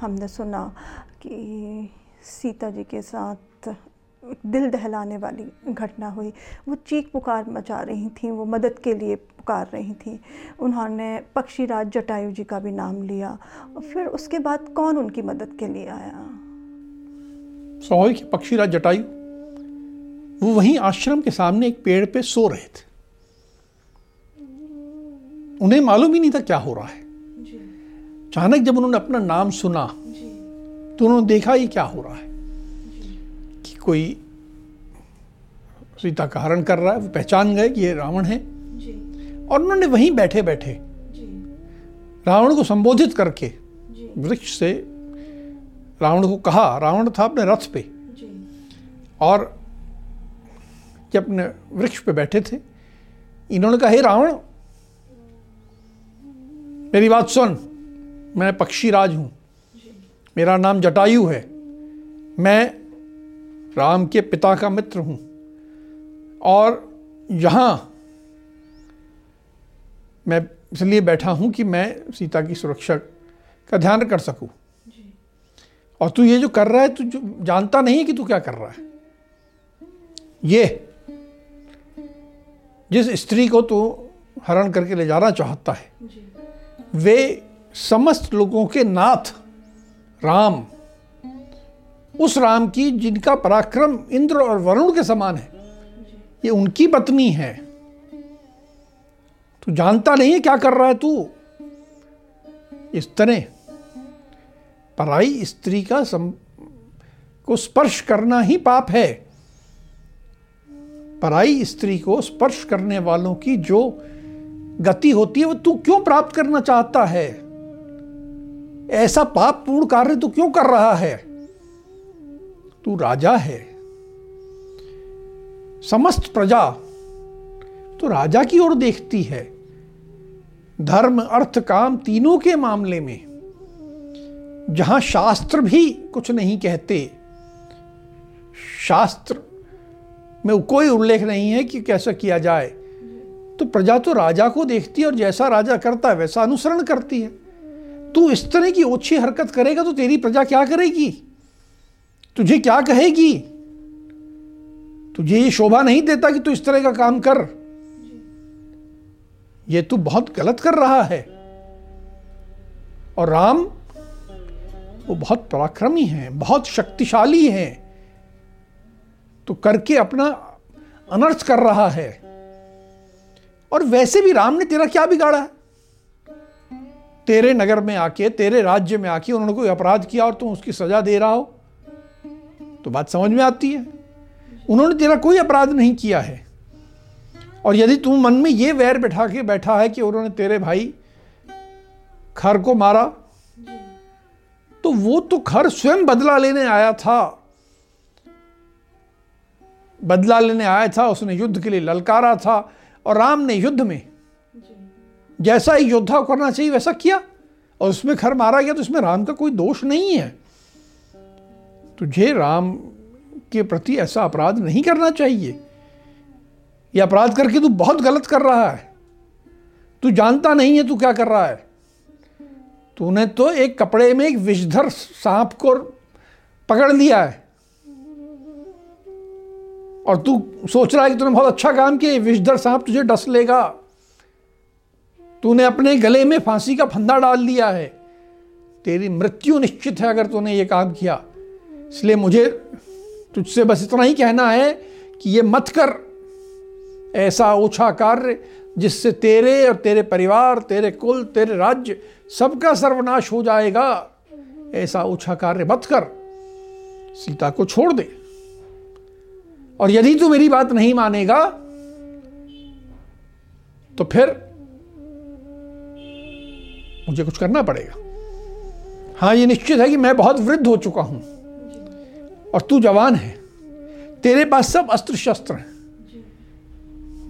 हमने सुना कि सीता जी के साथ दिल दहलाने वाली घटना हुई। वो चीख पुकार मचा रही थी वो मदद के लिए पुकार रही थी। उन्होंने पक्षीराज जटायु जी का भी नाम लिया और फिर उसके बाद कौन उनकी मदद के लिए आया? स्वाभाविक पक्षीराज जटायु वो वहीं आश्रम के सामने एक पेड़ पे सो रहे थे। उन्हें मालूम ही नहीं था क्या हो रहा है। अचानक जब उन्होंने अपना नाम सुना तो उन्होंने देखा ये क्या हो रहा है। कि कोई सीता का हरण कर रहा है वो पहचान गए कि ये रावण है। और उन्होंने वहीं बैठे बैठे रावण को संबोधित करके वृक्ष से रावण को कहा रावण था अपने रथ पे। और जब अपने वृक्ष पे बैठे थे इन्होंने कहा हे रावण मेरी बात सुन। मैं पक्षीराज हूँ। मेरा नाम जटायु है। मैं राम के पिता का मित्र हूँ। और यहाँ मैं इसलिए बैठा हूँ कि मैं सीता की सुरक्षा का ध्यान कर सकूँ। और तू ये जो कर रहा है, तू जो जानता नहीं कि तू क्या कर रहा है। ये, जिस स्त्री को तू हरण करके ले जाना चाहता है, वे समस्त लोगों के नाथ राम उस राम की जिनका पराक्रम इंद्र और वरुण के समान है ये उनकी पत्नी है। तू जानता नहीं है क्या कर रहा है तू? इस तरह पराई स्त्री का सम, को स्पर्श करना ही पाप है। पराई स्त्री को स्पर्श करने वालों की जो गति होती है वो तू क्यों प्राप्त करना चाहता है? ऐसा पाप पूर्ण कार्य तू क्यों कर रहा है? तू राजा है। समस्त प्रजा तो राजा की ओर देखती है। धर्म, अर्थ, काम तीनों के मामले में। जहाँ शास्त्र भी कुछ नहीं कहते, शास्त्र में कोई उल्लेख नहीं है कि कैसा किया जाए तो प्रजा तो राजा को देखती है और जैसा राजा करता है, वैसा अनुसरण करती है। तू इस तरह की ओछी हरकत करेगा तो तेरी प्रजा क्या करेगी? तुझे क्या कहेगी? तुझे ये शोभा नहीं देता कि तू इस तरह का काम कर। ये तू बहुत गलत कर रहा है। और राम, वो बहुत पराक्रमी है, बहुत शक्तिशाली है। तो करके अपना अनर्थ कर रहा है। और वैसे भी राम ने तेरा क्या बिगाड़ा? तेरे नगर में आके, तेरे राज्य में आके उन्होंने कोई अपराध किया और तुम उसकी सजा दे रहा हो? तो बात समझ में आती है। उन्होंने तेरा कोई अपराध नहीं किया है। और यदि तुम मन में ये वैर बैठा के बैठा है कि उन्होंने तेरे भाई खर को मारा तो वो तो खर स्वयं बदला लेने आया था। बदला लेने आया था, उसने युद्ध के लिए ललकारा था और राम ने युद्ध में जैसा एक योद्धा करना चाहिए, वैसा किया। और उसमें खर मारा गया तो उसमें राम का कोई दोष नहीं है। तुझे राम के प्रति ऐसा अपराध नहीं करना चाहिए। यह अपराध करके तू बहुत गलत कर रहा है। तू जानता नहीं है तू क्या कर रहा है। तूने तो एक कपड़े में एक विषधर सांप को पकड़ लिया है। और तू सोच रहा है कि तूने बहुत अच्छा काम किया विषधर सांप तुझे डस लेगा। तूने अपने गले में फांसी का फंदा डाल दिया है। तेरी मृत्यु निश्चित है अगर तूने ये काम किया। इसलिए मुझे तुझसे बस इतना ही कहना है कि ये मत कर। ऐसा ओछा कार्य जिससे तेरे और तेरे परिवार, तेरे कुल, तेरे राज्य सबका सर्वनाश हो जाएगा, ऐसा ओछा कार्य मत कर। सीता को छोड़ दे। और यदि तू मेरी बात नहीं मानेगा तो फिर मुझे कुछ करना पड़ेगा। हाँ ये निश्चित है कि मैं बहुत वृद्ध हो चुका हूँ। और तू जवान है। तेरे पास सब अस्त्र शस्त्र हैं।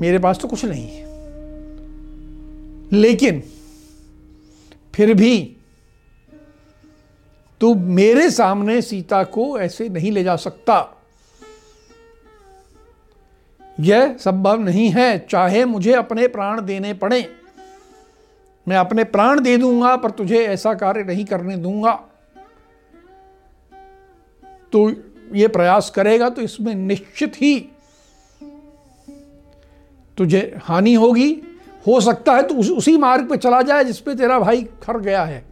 मेरे पास तो कुछ नहीं है। लेकिन फिर भी तू मेरे सामने सीता को ऐसे नहीं ले जा सकता। यह संभव नहीं है, चाहे मुझे अपने प्राण देने पड़े। मैं अपने प्राण दे दूँगा पर तुझे ऐसा कार्य नहीं करने दूँगा। तो ये प्रयास करेगा तो इसमें निश्चित ही तुझे हानि होगी। हो सकता है तो उस, उसी मार्ग पे चला जाए जिसपे तेरा भाई खर गया है।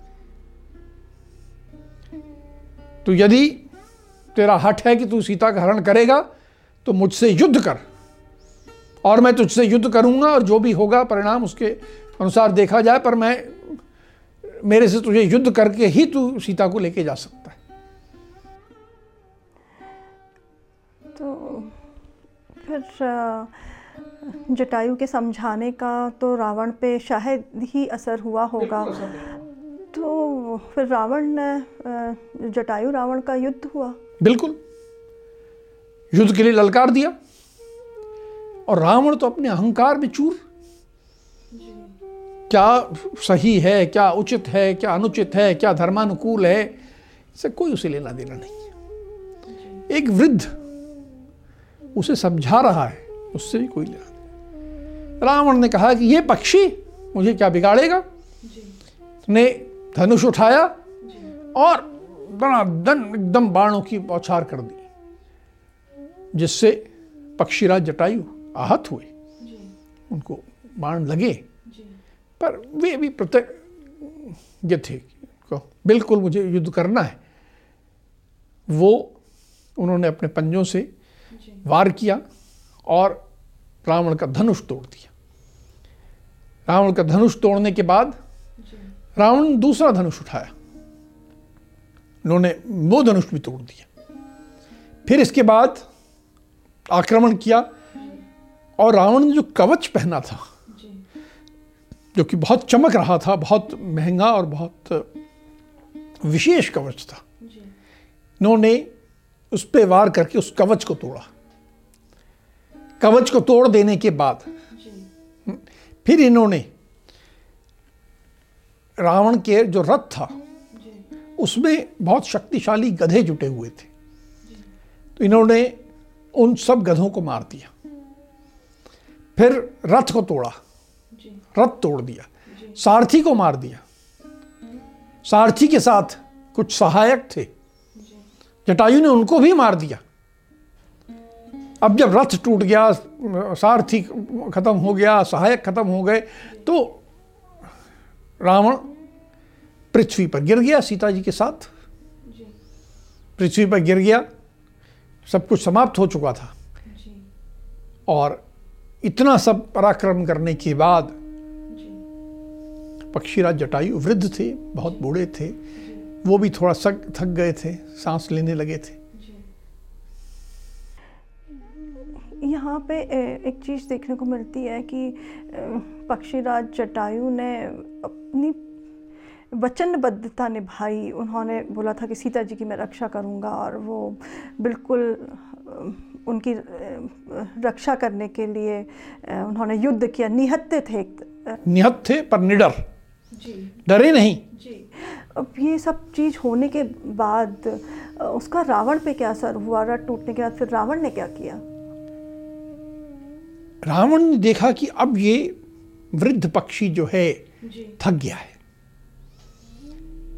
तो यदि तेरा हट है कि तू सीता का हरण करेगा तो मुझसे युद्ध कर। और मैं तुझसे युद्ध करूँगा और जो भी होगा परिणाम उसके अनुसार देखा जाए पर मैं मेरे से तुझे युद्ध करके ही तू सीता को लेके जा सकता है। तो फिर जटायु के समझाने का तो रावण पे शायद ही असर हुआ होगा। तो फिर रावण ने जटायु रावण का युद्ध हुआ? बिल्कुल। युद्ध के लिए ललकार दिया। और रावण तो अपने अहंकार में चूर। क्या सही है क्या उचित है क्या अनुचित है क्या धर्मानुकूल है इसे कोई उसे लेना देना नहीं एक वृद्ध उसे समझा रहा है उससे भी कोई लेना रावण ने कहा कि ये पक्षी मुझे क्या बिगाड़ेगा? ने धनुष उठाया और बड़ा दन एकदम बाणों की बौछार कर दी जिससे पक्षीराज जटायु आहत हुए। उनको बाण लगे। पर वे भी प्रत्यय थे को बिल्कुल मुझे युद्ध करना है। वो उन्होंने अपने पंजों से वार किया और रावण का धनुष तोड़ दिया। रावण का धनुष तोड़ने के बाद रावण दूसरा धनुष उठाया। उन्होंने वो धनुष भी तोड़ दिया। फिर इसके बाद आक्रमण किया और रावण ने जो कवच पहना था जो कि बहुत चमक रहा था बहुत महँगा और बहुत विशेष कवच था। इन्होंने उस पर वार करके उस कवच को तोड़ा। कवच को तोड़ देने के बाद फिर इन्होंने रावण के जो रथ था उसमें बहुत शक्तिशाली गधे जुटे हुए थे। तो इन्होंने उन सब गधों को मार दिया। फिर रथ को तोड़ा। रथ तोड़ दिया, सारथी को मार दिया। सारथी के साथ कुछ सहायक थे। जटायु ने उनको भी मार दिया। अब जब रथ टूट गया, सारथी खत्म हो गया, सहायक खत्म हो गए तो रावण पृथ्वी पर गिर गया सीता जी के साथ। पृथ्वी पर गिर गया, सब कुछ समाप्त हो चुका था। और इतना सब पराक्रम करने के बाद पक्षीराज जटायु वृद्ध थे बहुत बूढ़े थे। वो भी थोड़ा सक थक गए थे सांस लेने लगे थे। यहाँ पे एक चीज़ देखने को मिलती है कि पक्षीराज जटायु ने अपनी वचनबद्धता निभाई। उन्होंने बोला था कि सीता जी की मैं रक्षा करूँगा और वो बिल्कुल उनकी रक्षा करने के लिए उन्होंने युद्ध किया। निहत्ते थे निहत थे पर निडर। डरे नहीं। अब ये सब चीज़ होने के बाद उसका रावण पे क्या असर हुआ? रथ टूटने के बाद फिर रावण ने क्या किया? रावण ने देखा कि अब ये वृद्ध पक्षी जो है थक गया है।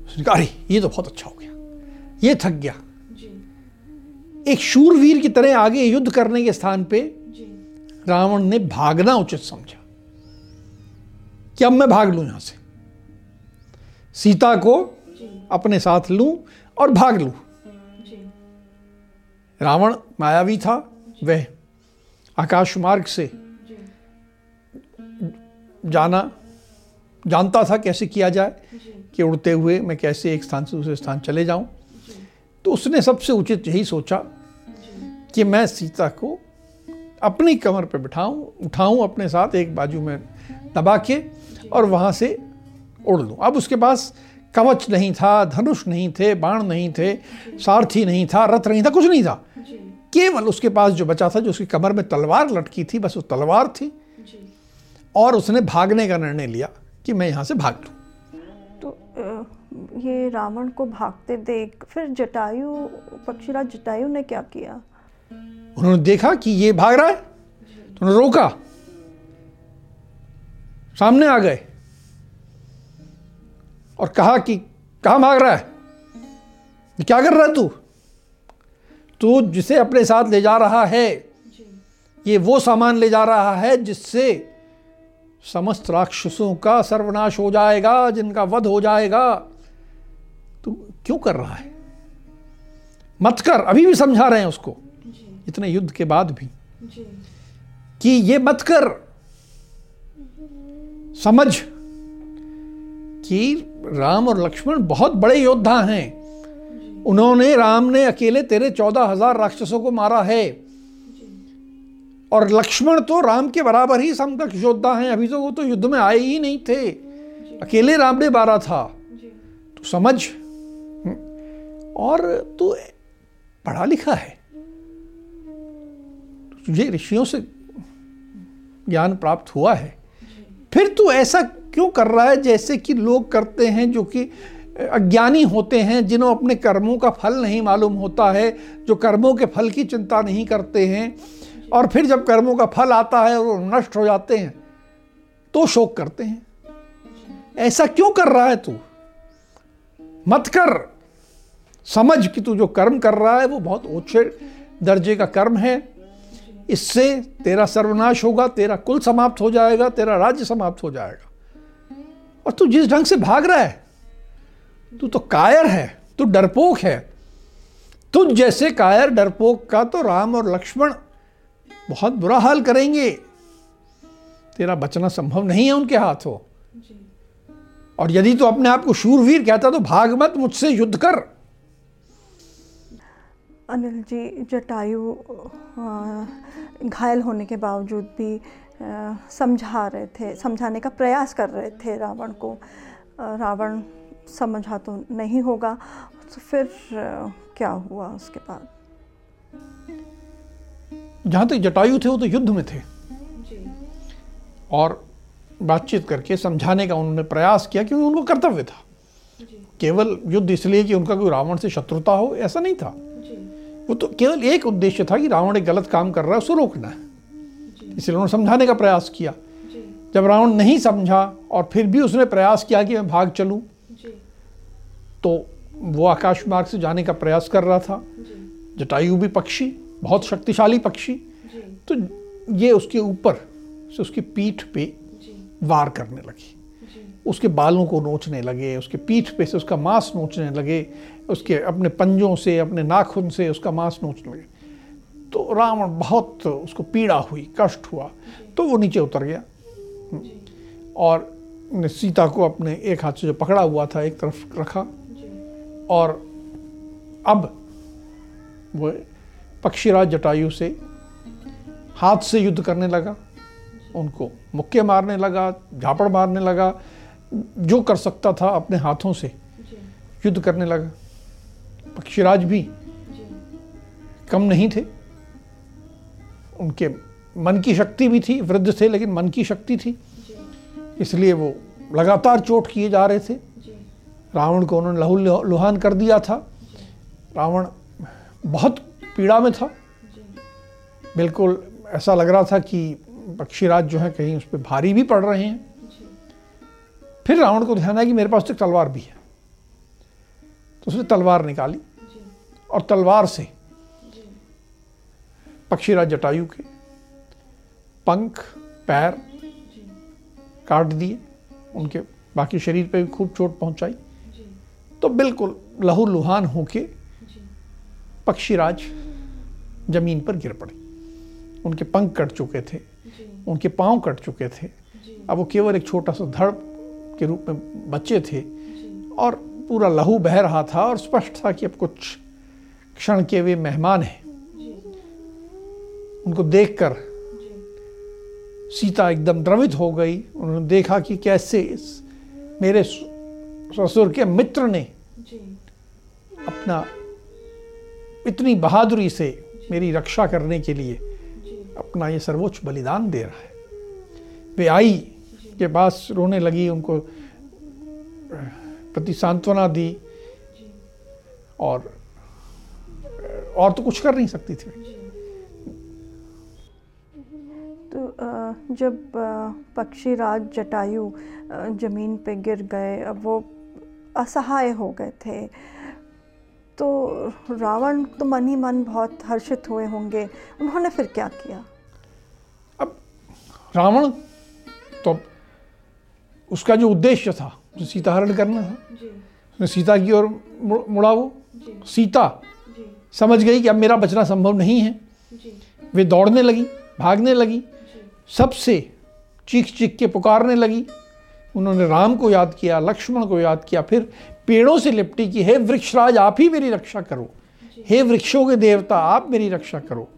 उसने कहा अरे ये तो बहुत अच्छा हो गया। ये थक गया। एक शूरवीर की तरह आगे युद्ध करने के स्थान पे रावण ने भागना उचित समझा। कि अब मैं भाग लू यहाँ से। सीता को अपने साथ लूँ और भाग लू। रावण मायावी था वह आकाश मार्ग से जाना जानता था कैसे किया जाए कि उड़ते हुए मैं कैसे एक स्थान से दूसरे स्थान चले जाऊँ। तो उसने सबसे उचित यही सोचा कि मैं सीता को अपनी कमर पर बिठाऊं उठाऊं अपने साथ एक बाजू में दबा के और वहाँ से उड़ लूँ। अब उसके पास कवच नहीं था धनुष नहीं थे बाण नहीं थे सारथी नहीं था रथ नहीं था कुछ नहीं था। केवल उसके पास जो बचा था जो उसकी कमर में तलवार लटकी थी बस वो तलवार थी। और उसने भागने का निर्णय लिया कि मैं यहाँ से भाग लूँ। तो ये रावण को भागते देख फिर जटायु पक्षीराज जटायु ने क्या किया? उन्होंने देखा कि ये भाग रहा है। तो उन्होंने रोका। सामने आ गए। और कहा कि कहाँ भाग रहा है? क्या कर रहा है तू? तू जिसे अपने साथ ले जा रहा है ये वो सामान ले जा रहा है जिससे समस्त राक्षसों का सर्वनाश हो जाएगा जिनका वध हो जाएगा। तू क्यों कर रहा है? मत कर अभी भी समझा रहे हैं उसको। इतने युद्ध के बाद भी। कि ये मत कर। समझ कि राम और लक्ष्मण बहुत बड़े योद्धा हैं। उन्होंने राम ने अकेले तेरे चौदह हज़ार राक्षसों को मारा है। और लक्ष्मण तो राम के बराबर ही समकक्ष योद्धा हैं। अभी तो वो तो युद्ध में आए ही नहीं थे। अकेले राम ने मारा था। तो समझ। और तू पढ़ा लिखा है। तुझे ऋषियों से ज्ञान प्राप्त हुआ है। फिर तू ऐसा क्यों कर रहा है? जैसे कि लोग करते हैं जो कि अज्ञानी होते हैं, जिन्हों अपने कर्मों का फल नहीं मालूम होता है, जो कर्मों के फल की चिंता नहीं करते हैं, और फिर जब कर्मों का फल आता है और नष्ट हो जाते हैं तो शोक करते हैं। ऐसा क्यों कर रहा है तू? मत कर। समझ कि तू जो कर्म कर रहा है, वो बहुत ऊँचे दर्जे का कर्म है। इससे तेरा सर्वनाश होगा, तेरा कुल समाप्त हो जाएगा, तेरा राज्य समाप्त हो जाएगा। और तू जिस ढंग से भाग रहा है तू तो कायर है तू डरपोक है। तुझ जैसे कायर डरपोक का तो राम और लक्ष्मण बहुत बुरा हाल करेंगे। तेरा बचना संभव नहीं है उनके हाथों। और यदि तो अपने आप को शूरवीर कहता तो भाग मत मुझसे युद्ध कर। अनिल जी जटायु घायल होने के बावजूद भी समझा रहे थे समझाने का प्रयास कर रहे थे रावण को। रावण समझा तो नहीं होगा तो फिर क्या हुआ उसके बाद? जहाँ तक जटायु थे वो तो युद्ध में थे। और बातचीत करके समझाने का उन्होंने प्रयास किया क्योंकि उनको कर्तव्य था। केवल युद्ध इसलिए कि उनका कोई रावण से शत्रुता हो ऐसा नहीं था। वो तो केवल एक उद्देश्य था कि रावण एक गलत काम कर रहा है उसको रोकना है। इसलिए उन्होंने समझाने का प्रयास किया। जब रावण नहीं समझा और फिर भी उसने प्रयास किया कि मैं भाग चलूँ तो वो आकाश मार्ग से जाने का प्रयास कर रहा था। जटायु भी पक्षी बहुत शक्तिशाली पक्षी। तो ये उसके ऊपर से उसकी पीठ पे वार करने लगी। उसके बालों को नोचने लगे उसके पीठ पे से उसका मांस नोचने लगे उसके अपने पंजों से अपने नाखून से उसका मांस नोचने लगे। तो रावण बहुत उसको पीड़ा हुई कष्ट हुआ तो वो नीचे उतर गया। और सीता को अपने एक हाथ से जो पकड़ा हुआ था एक तरफ़ रखा। और अब वो पक्षीराज जटायु से हाथ से युद्ध करने लगा। उनको मुक्के मारने लगा झापड़ मारने लगा जो कर सकता था अपने हाथों से युद्ध करने लगा। पक्षीराज भी कम नहीं थे। उनके मन की शक्ति भी थी वृद्ध थे लेकिन मन की शक्ति थी। इसलिए वो लगातार चोट किए जा रहे थे। रावण को उन्होंने लहू लुहान कर दिया था। रावण बहुत पीड़ा में था। बिल्कुल ऐसा लग रहा था कि पक्षीराज जो है कहीं उस पर भारी भी पड़ रहे हैं। फिर रावण को ध्यान आया कि मेरे पास तो तलवार भी है। तो उसने तलवार निकाली और तलवार से पक्षीराज जटायु के। पंख, पैर काट दिए, उनके बाकी शरीर पे भी खूब चोट पहुंचाई। तो बिल्कुल लहू लुहान होके पक्षीराज ज़मीन पर गिर पड़े। उनके पंख कट चुके थे, उनके पाँव कट चुके थे। अब वो केवल एक छोटा सा धड़ के रूप में बच्चे थे और पूरा लहू बह रहा था और स्पष्ट था कि अब कुछ क्षण के वे मेहमान हैं। उनको देखकर सीता एकदम द्रवित हो गई। उन्होंने देखा कि कैसे इस मेरे ससुर के मित्र ने अपना इतनी बहादुरी से मेरी रक्षा करने के लिए अपना ये सर्वोच्च बलिदान दे रहा है। वे आई के पास रोने लगी उनको प्रति सांत्वना दी और और तो कुछ कर नहीं सकती थी। जब अ, पक्षीराज जटायु ज़मीन पे गिर गए अब वो असहाय हो गए थे। तो रावण तो मन ही मन बहुत हर्षित हुए होंगे। उन्होंने फिर क्या किया? अब रावण तो उसका जो उद्देश्य था जो सीता हरण करना था जी। उसने सीता की ओर मुड़ा वो। जी। सीता जी। समझ गई कि अब मेरा बचना संभव नहीं है। जी। वे दौड़ने लगी भागने लगी। सबसे चीख चीख के पुकारने लगी। उन्होंने राम को याद किया लक्ष्मण को याद किया फिर पेड़ों से लिपटी कि हे वृक्षराज आप ही मेरी रक्षा करो। हे वृक्षों के देवता आप मेरी रक्षा करो।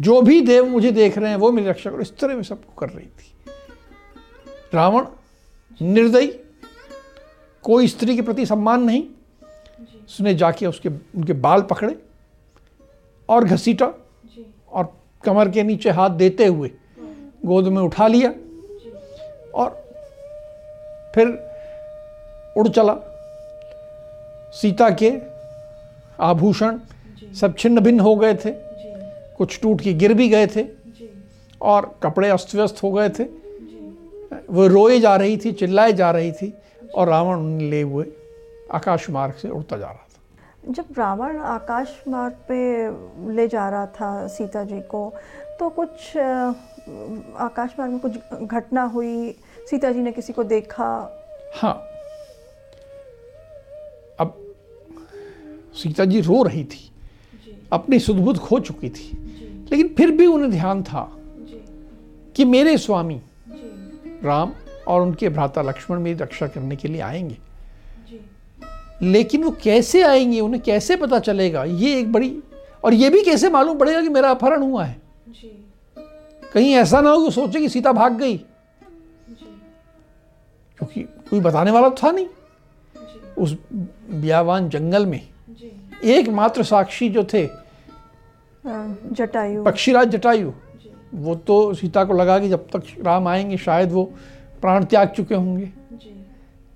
जो भी देव मुझे देख रहे हैं वो मेरी रक्षा करो। इस तरह में सबको कर रही थी। रावण निर्दयी कोई स्त्री के प्रति सम्मान नहीं। उसने जाके उसके उनके बाल पकड़े और घसीटा और कमर के नीचे हाथ देते हुए गोद में उठा लिया और फिर उड़ चला। सीता के आभूषण सब छिन्न भिन्न हो गए थे। कुछ टूट के गिर भी गए थे और कपड़े अस्त व्यस्त हो गए थे। वो रोए जा रही थी चिल्लाए जा रही थी और रावण उन्हें ले हुए आकाश मार्ग से उड़ता जा रहा था। जब रावण आकाश मार्ग पे ले जा रहा था सीता जी को तो कुछ आकाश मार्ग में कुछ घटना हुई सीता जी ने किसी को देखा? हाँ। अब सीता जी रो रही थी। जी। अपनी सुदबुद खो चुकी थी। जी। लेकिन फिर भी उन्हें ध्यान था जी। कि मेरे स्वामी जी। राम और उनके भ्राता लक्ष्मण मेरी रक्षा करने के लिए आएँगे। जी। लेकिन वो कैसे आएँगे उन्हें कैसे पता चलेगा? ये एक बड़ी और ये भी कैसे मालूम पड़ेगा कि मेरा अपहरण हुआ है? जी। कहीं ऐसा ना हो कि सोचे कि सीता भाग गई। क्योंकि कोई बताने वाला तो था नहीं। उस बियावान जंगल में जी एकमात्र साक्षी जो थे जटायु। पक्षीराज जटायु वो तो सीता को लगा कि जब तक राम आएँगे शायद वो प्राण त्याग चुके होंगे।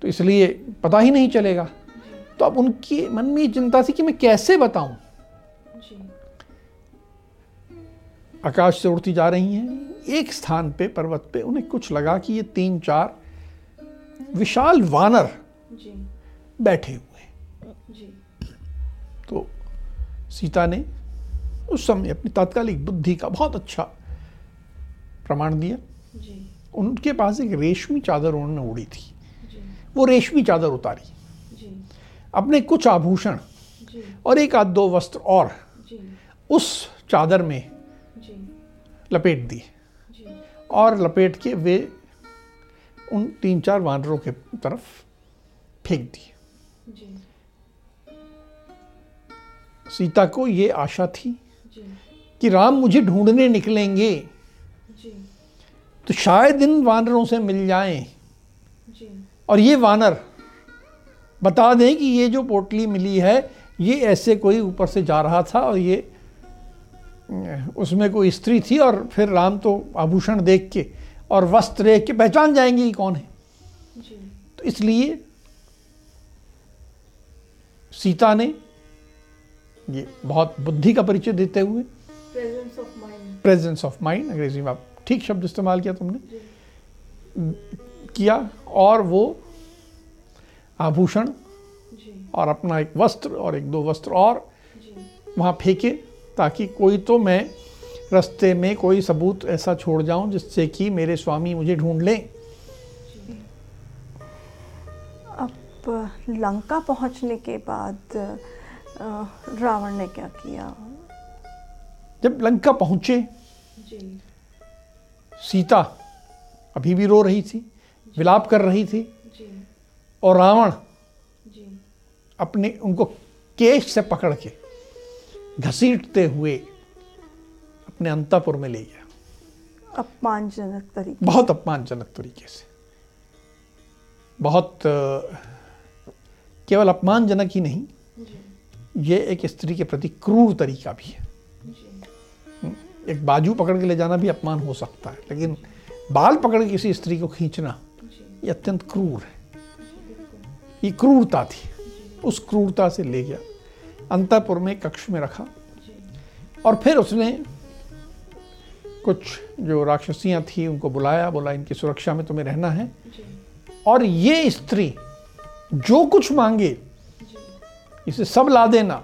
तो इसलिए पता ही नहीं चलेगा। तो अब उनके मन में ये चिंता थी कि मैं कैसे बताऊँ? आकाश से उड़ती जा रही हैं। एक स्थान पे पर्वत पे उन्हें कुछ लगा कि ये तीन चार विशाल वानर जी। बैठे हुए हैं। जी। तो सीता ने उस समय अपनी तात्कालिक बुद्धि का बहुत अच्छा प्रमाण दिया। जी। उनके पास एक रेशमी चादर उन्होंने उड़ी थी। जी। वो रेशमी चादर उतारी। जी। अपने कुछ आभूषण और एक आध दो वस्त्र और जी। उस चादर में लपेट जी और लपेट के वे उन तीन चार वानरों के तरफ़ फेंक जी सीता को ये आशा थी कि राम मुझे ढूँढने निकलेंगे। तो शायद इन वानरों से मिल जाएँ। और ये वानर, बता दें कि ये जो पोटली मिली है, ये ऐसे कोई ऊपर से जा रहा था और ये उसमें कोई स्त्री थी और फिर राम तो आभूषण देख के और वस्त्र देख के पहचान जाएँगे कि कौन है। जी। तो इसलिए सीता ने ये बहुत बुद्धि का परिचय देते हुए प्रेजेंस ऑफ़ माइंड अंग्रेज़ी में आप ठीक शब्द इस्तेमाल किया तुमने। किया और वो आभूषण और अपना एक वस्त्र और एक दो वस्त्र और वहाँ फेंके ताकि कोई तो मैं रास्ते में कोई सबूत ऐसा छोड़ जाऊँ जिससे कि मेरे स्वामी मुझे ढूंढ लें। अब लंका पहुँचने के बाद रावण ने क्या किया? जब लंका पहुँचे जी। सीता अभी भी रो रही थी विलाप कर रही थी जी। और रावण अपने उनको केश से पकड़ के घसीटते हुए अपने अंतापुर में ले गया। अपमानजनक तरीके बहुत अपमानजनक तरीके से। बहुत केवल अपमानजनक ही नहीं ये एक स्त्री के प्रति क्रूर तरीका भी है। एक बाजू पकड़ के ले जाना भी अपमान हो सकता है लेकिन बाल पकड़ के किसी स्त्री को खींचना ये अत्यंत क्रूर है। ये क्रूरता थी। उस क्रूरता से ले गया। अंतपुर में कक्ष में रखा। और फिर उसने कुछ जो राक्षसियाँ थी उनको बुलाया बोला इनकी सुरक्षा में तुम्हें रहना है। और ये स्त्री जो कुछ मांगे इसे सब ला देना।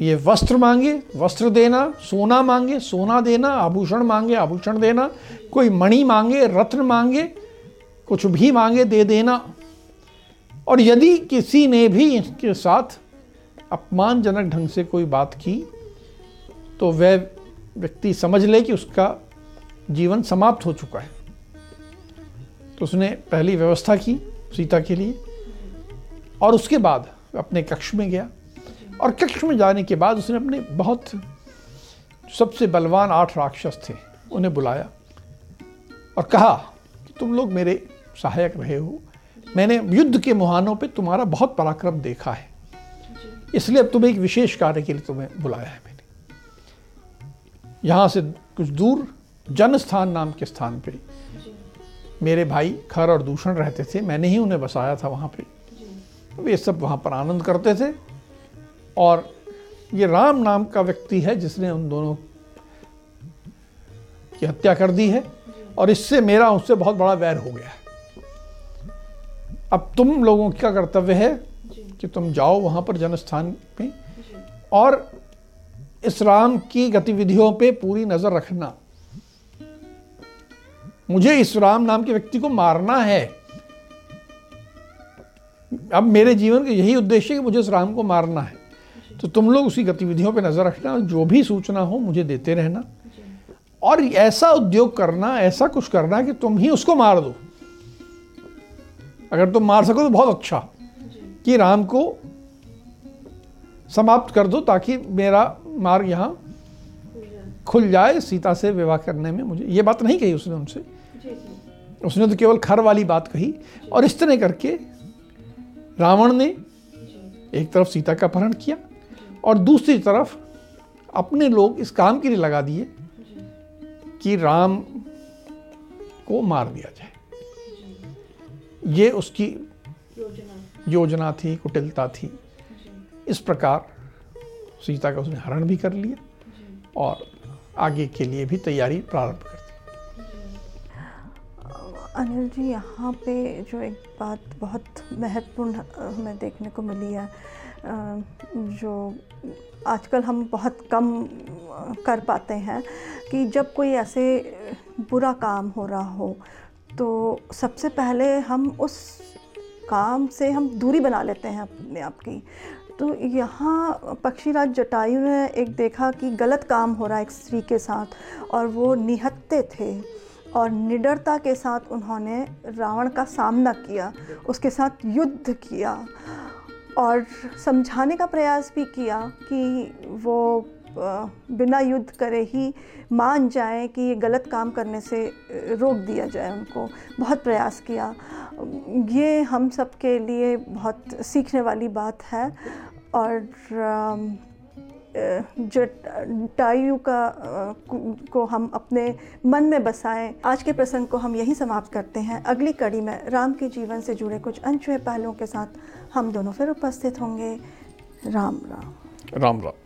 ये वस्त्र मांगे वस्त्र देना सोना मांगे सोना देना आभूषण मांगे आभूषण देना कोई मणि मांगे रत्न मांगे कुछ भी मांगे दे देना। और यदि किसी ने भी इसके साथ अपमानजनक ढंग से कोई बात की तो वह व्यक्ति समझ ले कि उसका जीवन समाप्त हो चुका है। तो उसने पहली व्यवस्था की सीता के लिए, और उसके बाद अपने कक्ष में गया, और कक्ष में जाने के बाद उसने अपने बहुत सबसे बलवान आठ राक्षस थे, उन्हें बुलाया और कहा कि तुम लोग मेरे सहायक रहे हो। मैंने युद्ध के मुहानों पे तुम्हारा बहुत पराक्रम देखा है। इसलिए अब तुम्हें एक विशेष कार्य के लिए तुम्हें बुलाया है मैंने। यहाँ से कुछ दूर जनस्थान नाम के स्थान पे मेरे भाई खर और दूषण रहते थे मैंने ही उन्हें बसाया था वहाँ पे। वे सब वहाँ पर आनंद करते थे और ये राम नाम का व्यक्ति है जिसने उन दोनों की हत्या कर दी है और इससे मेरा उससे बहुत बड़ा वैर हो गया है। अब तुम लोगों का कर्तव्य है कि तुम जाओ वहाँ पर जनस्थान में और इस राम की गतिविधियों पे पूरी नज़र रखना। मुझे इस राम नाम के व्यक्ति को मारना है। अब मेरे जीवन का यही उद्देश्य है कि मुझे इस राम को मारना है। तो तुम लोग उसी गतिविधियों पे नज़र रखना और जो भी सूचना हो मुझे देते रहना। और ऐसा उद्योग करना ऐसा कुछ करना कि तुम ही उसको मार दो। अगर तुम मार सको तो बहुत अच्छा। कि राम को समाप्त कर दो ताकि मेरा मार्ग यहाँ खुल जाए सीता से विवाह करने में मुझे। ये बात नहीं कही उसने उनसे। उसने तो केवल खर वाली बात कही और इस तरह करके रावण ने एक तरफ़ सीता का अपहरण किया और दूसरी तरफ़ अपने लोग इस काम के लिए लगा दिए कि राम को मार दिया जाए। ये उसकी योजना, थी कुटिलता थी। इस प्रकार सीता का उसने हरण भी कर लिया और आगे के लिए भी तैयारी प्रारंभ कर दी। अनिल जी यहाँ पे जो एक बात बहुत महत्वपूर्ण हमें देखने को मिली है जो आजकल हम बहुत कम कर पाते हैं कि जब कोई ऐसे बुरा काम हो रहा हो तो सबसे पहले हम उस काम से हम दूरी बना लेते हैं अपने आप की। तो यहाँ पक्षीराज जटायु ने एक देखा कि गलत काम हो रहा है एक स्त्री के साथ और वो निहत्ते थे और निडरता के साथ उन्होंने रावण का सामना किया, उसके साथ युद्ध किया और समझाने का प्रयास भी किया कि वो बिना युद्ध करे ही मान जाए कि ये गलत काम करने से रोक दिया जाए उनको। बहुत प्रयास किया। ये हम सब के लिए बहुत सीखने वाली बात है। और जो जटायु का, को हम अपने मन में बसाएँ, आज के प्रसंग को हम यही समाप्त करते हैं। अगली कड़ी में राम के जीवन से जुड़े कुछ अनछुए पहलुओं के साथ हम दोनों फिर उपस्थित होंगे। राम राम। राम राम।